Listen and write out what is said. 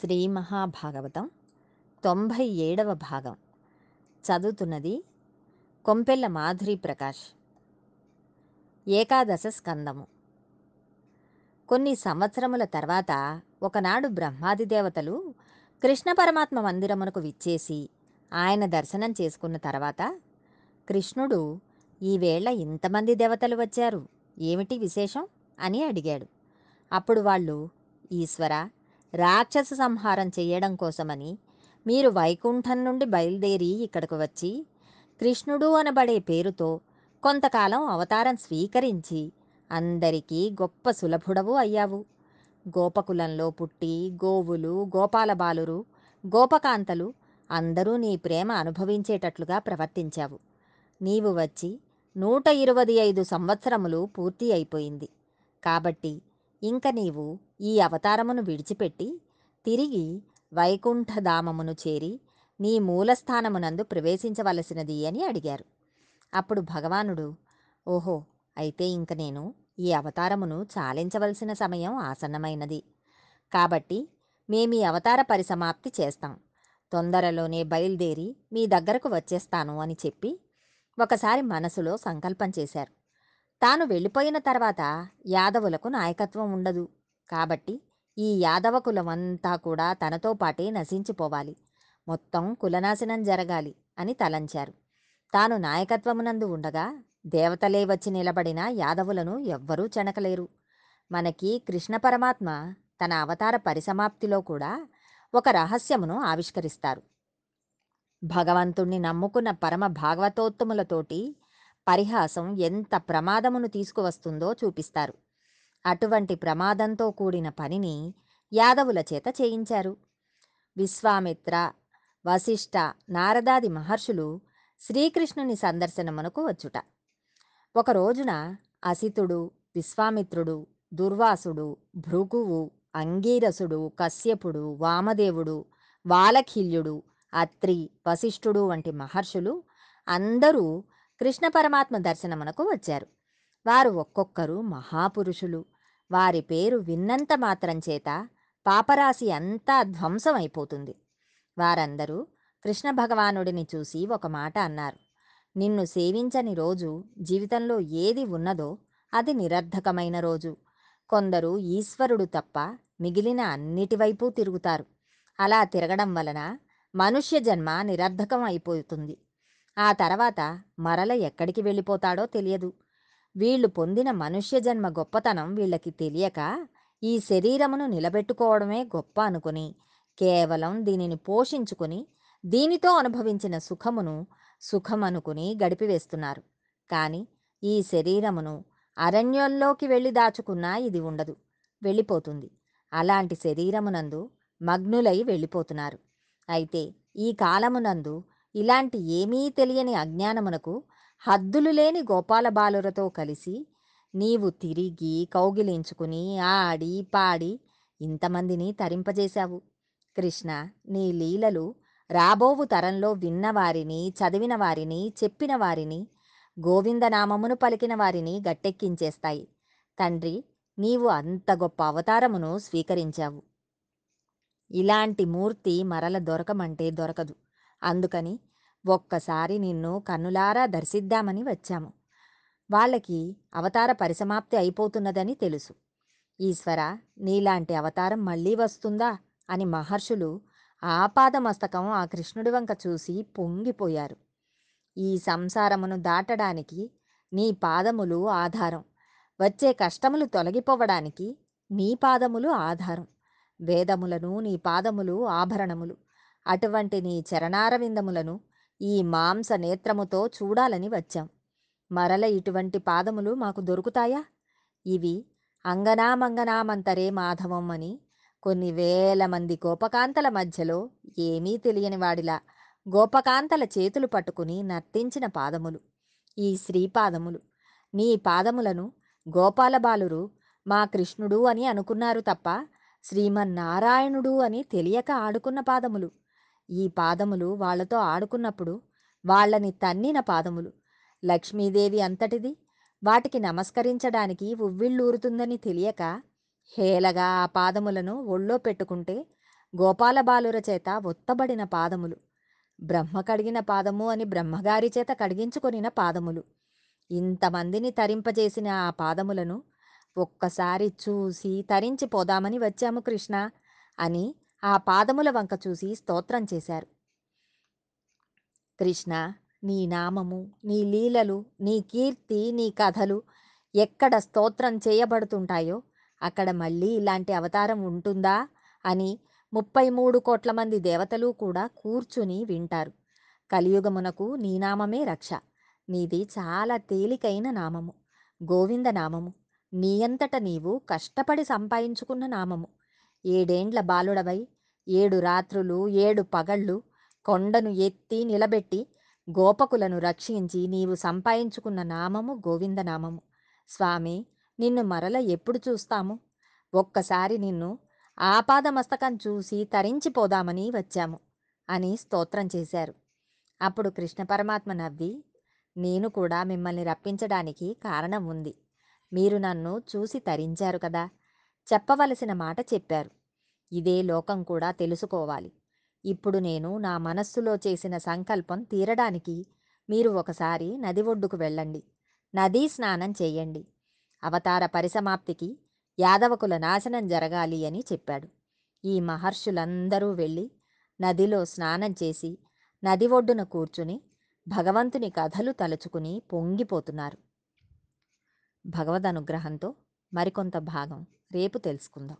శ్రీ మహాభాగవతం తొంభై ఏడవ భాగం. చదువుతున్నది కొంపెల్ల మాధురి ప్రకాష్. ఏకాదశ స్కందము. కొన్ని సంవత్సరముల తర్వాత ఒకనాడు బ్రహ్మాది దేవతలు కృష్ణ పరమాత్మ మందిరమునకు విచ్చేసి ఆయన దర్శనం చేసుకున్న తర్వాత కృష్ణుడు ఈవేళ ఇంతమంది దేవతలు వచ్చారు ఏమిటి విశేషం? అని అడిగాడు. అప్పుడు వాళ్ళు ఈశ్వర రాక్షస సంహారం చేయడం కోసమని మీరు వైకుంఠం నుండి బయలుదేరి ఇక్కడకు వచ్చి కృష్ణుడు అనబడే పేరుతో కొంతకాలం అవతారం స్వీకరించి అందరికీ గొప్ప సులభుడవు అయ్యావు. గోపకులంలో పుట్టి గోవులు గోపాలబాలురు గోపకాంతలు అందరూ నీ ప్రేమ అనుభవించేటట్లుగా ప్రవర్తించావు. నీవు వచ్చి నూట ఇరవై ఐదు సంవత్సరములు పూర్తి అయిపోయింది. కాబట్టి ఇంక నీవు ఈ అవతారమును విడిచిపెట్టి తిరిగి వైకుంఠధామమును చేరి నీ మూలస్థానమునందు ప్రవేశించవలసినది అని అడిగారు. అప్పుడు భగవానుడు ఓహో అయితే ఇంక నేను ఈ అవతారమును చాలించవలసిన సమయం ఆసన్నమైనది. కాబట్టి మేమీ అవతార పరిసమాప్తి చేస్తాం. తొందరలోనే బయలుదేరి మీ దగ్గరకు వచ్చేస్తాను అని చెప్పి ఒకసారి మనసులో సంకల్పం చేశారు. తాను వెళ్ళిపోయిన తర్వాత యాదవులకు నాయకత్వం ఉండదు. కాబట్టి ఈ యాదవ కులమంతా కూడా తనతో పాటే నశించిపోవాలి. మొత్తం కులనాశనం జరగాలి అని తలంచారు. తాను నాయకత్వమునందు ఉండగా దేవతలే వచ్చి నిలబడిన యాదవులను ఎవ్వరూ చెనకలేరు. మనకి కృష్ణ పరమాత్మ తన అవతార పరిసమాప్తిలో కూడా ఒక రహస్యమును ఆవిష్కరిస్తారు. భగవంతుణ్ణి నమ్ముకున్న పరమ భాగవతోత్తములతోటి పరిహాసం ఎంత ప్రమాదమును తీసుకువస్తుందో చూపిస్తారు. అటువంటి ప్రమాదంతో కూడిన పనిని యాదవుల చేత చేయించారు. విశ్వామిత్ర వశిష్ఠ నారదాది మహర్షులు శ్రీకృష్ణుని సందర్శనమునకు వచ్చుట. ఒకరోజున అసితుడు విశ్వామిత్రుడు దుర్వాసుడు భృగువు అంగీరసుడు కశ్యపుడు వామదేవుడు వాలఖిల్యుడు అత్రి వశిష్ఠుడు వంటి మహర్షులు అందరూ కృష్ణ పరమాత్మ దర్శనమునకు వచ్చారు. వారు ఒక్కొక్కరు మహాపురుషులు. వారి పేరు విన్నంత మాత్రం చేత పాపరాశి అంతా ధ్వంసం అయిపోతుంది వారందరూ కృష్ణ భగవానుడిని చూసి ఒక మాట అన్నారు. నిన్ను సేవించని రోజు జీవితంలో ఏది ఉన్నదో అది నిరర్ధకమైన రోజు. కొందరు ఈశ్వరుడు తప్ప మిగిలిన అన్నిటి వైపు తిరుగుతారు. అలా తిరగడం వలన మనుష్య జన్మ నిరర్ధకం అయిపోతుంది ఆ తర్వాత మరల ఎక్కడికి వెళ్ళిపోతాడో తెలియదు. వీళ్ళు పొందిన మనుష్య జన్మ గొప్పతనం వీళ్ళకి తెలియక ఈ శరీరమును నిలబెట్టుకోవడమే గొప్ప అనుకుని కేవలం దీనిని పోషించుకుని దీనితో అనుభవించిన సుఖమును సుఖమనుకుని గడిపివేస్తున్నారు. కానీ ఈ శరీరమును అరణ్యంలోకి వెళ్ళి దాచుకున్నా ఇది ఉండదు వెళ్ళిపోతుంది. అలాంటి శరీరమునందు మగ్నులై వెళ్ళిపోతున్నారు. అయితే ఈ కాలమునందు ఇలాంటి ఏమీ తెలియని అజ్ఞానమునకు హద్దులు లేని గోపాల బాలురతో కలిసి నీవు తిరిగి కౌగిలించుకుని ఆడి పాడి ఇంతమందిని తరింపజేశావు. కృష్ణ నీ లీలలు రాబోవు తరంలో విన్నవారిని చదివిన వారిని చెప్పిన వారిని గోవిందనామమును పలికిన వారిని గట్టెక్కించేస్తాయి. తండ్రి నీవు అంత గొప్ప అవతారమును స్వీకరించావు. ఇలాంటి మూర్తి మరల దొరకమంటే దొరకదు. అందుకని ఒక్కసారి నిన్ను కన్నులారా దర్శిద్దామని వచ్చాము. వాళ్ళకి అవతార పరిసమాప్తి అయిపోతున్నదని తెలుసు. ఈశ్వర నీలాంటి అవతారం మళ్ళీ వస్తుందా? అని మహర్షులు ఆపాదమస్తకం ఆ కృష్ణుడి వంక చూసి పొంగిపోయారు. ఈ సంసారమును దాటడానికి నీ పాదములు ఆధారం. వచ్చే కష్టములు తొలగిపోవడానికి నీ పాదములు ఆధారం. వేదములను నీ పాదములు ఆభరణములు. అటువంటి నీ చరణారవిందములను ఈ మాంస నేత్రముతో చూడాలని వచ్చాం. మరల ఇటువంటి పాదములు మాకు దొరుకుతాయా? ఇవి అంగనామంగనామంతరే మాధవం అని కొన్ని వేల మంది గోపకాంతల మధ్యలో ఏమీ తెలియని వాడిలా గోపకాంతల చేతులు పట్టుకుని నర్తించిన పాదములు. ఈ శ్రీపాదములు. నీ పాదములను గోపాలబాలురు మా కృష్ణుడు అని అనుకున్నారు తప్ప శ్రీమన్నారాయణుడు అని తెలియక ఆడుకున్న పాదములు. ఈ పాదములు వాళ్ళతో ఆడుకున్నప్పుడు వాళ్ళని తన్నిన పాదములు. లక్ష్మీదేవి అంతటిది. వాటికి నమస్కరించడానికి ఉవ్విళ్ళూరుతుందని తెలియక హేలగా ఆ పాదములను ఒళ్ళో పెట్టుకుంటే గోపాలబాలుర చేత ఒత్తబడిన పాదములు. బ్రహ్మ కడిగిన పాదము అని బ్రహ్మగారి చేత కడిగించుకొనిన పాదములు. ఇంతమందిని తరింపజేసిన ఆ పాదములను ఒక్కసారి చూసి తరించి పోదామని వచ్చాము కృష్ణ అని ఆ పాదముల వంక చూసి స్తోత్రం చేశారు. కృష్ణ నీ నామము నీ లీలలు నీ కీర్తి నీ కథలు ఎక్కడ స్తోత్రం చేయబడుతుంటాయో అక్కడ మళ్ళీ ఇలాంటి అవతారం ఉంటుందా అని ముప్పై మూడు కోట్ల మంది దేవతలు కూడా కూర్చుని వింటారు. కలియుగమునకు నీ నామమే రక్ష. నీది చాలా తేలికైన నామము. గోవింద నామము. నీ అంతట నీవు కష్టపడి సంపాదించుకున్న నామము. ఏడేండ్ల బాలుడవై ఏడు రాత్రులు ఏడు పగళ్ళు కొండను ఎత్తి నిలబెట్టి గోపకులను రక్షించి నీవు సంపాదించుకున్న నామము గోవిందనామము స్వామి నిన్ను మరల ఎప్పుడు చూస్తాము? ఒక్కసారి నిన్ను ఆపాదమస్తకం చూసి తరించిపోదామని వచ్చాము అని స్తోత్రం చేశారు. అప్పుడు కృష్ణ పరమాత్మ నవ్వి నేను కూడా మిమ్మల్ని రప్పించడానికి కారణం ఉంది. మీరు నన్ను చూసి తరించారు కదా? చెప్పవలసిన మాట చెప్పారు. ఇదే లోకం కూడా తెలుసుకోవాలి. ఇప్పుడు నేను నా మనస్సులో చేసిన సంకల్పం తీరడానికి మీరు ఒకసారి నది ఒడ్డుకు వెళ్ళండి. నదీ స్నానం చేయండి. అవతార పరిసమాప్తికి యాదవకుల నాశనం జరగాలి అని చెప్పాడు. ఈ మహర్షులందరూ వెళ్ళి నదిలో స్నానం చేసి నది ఒడ్డున కూర్చుని భగవంతుని కథలు తలుచుకుని పొంగిపోతున్నారు. భగవద్ అనుగ్రహంతో మరికొంత భాగం రేపు తెలుసుకుందాం.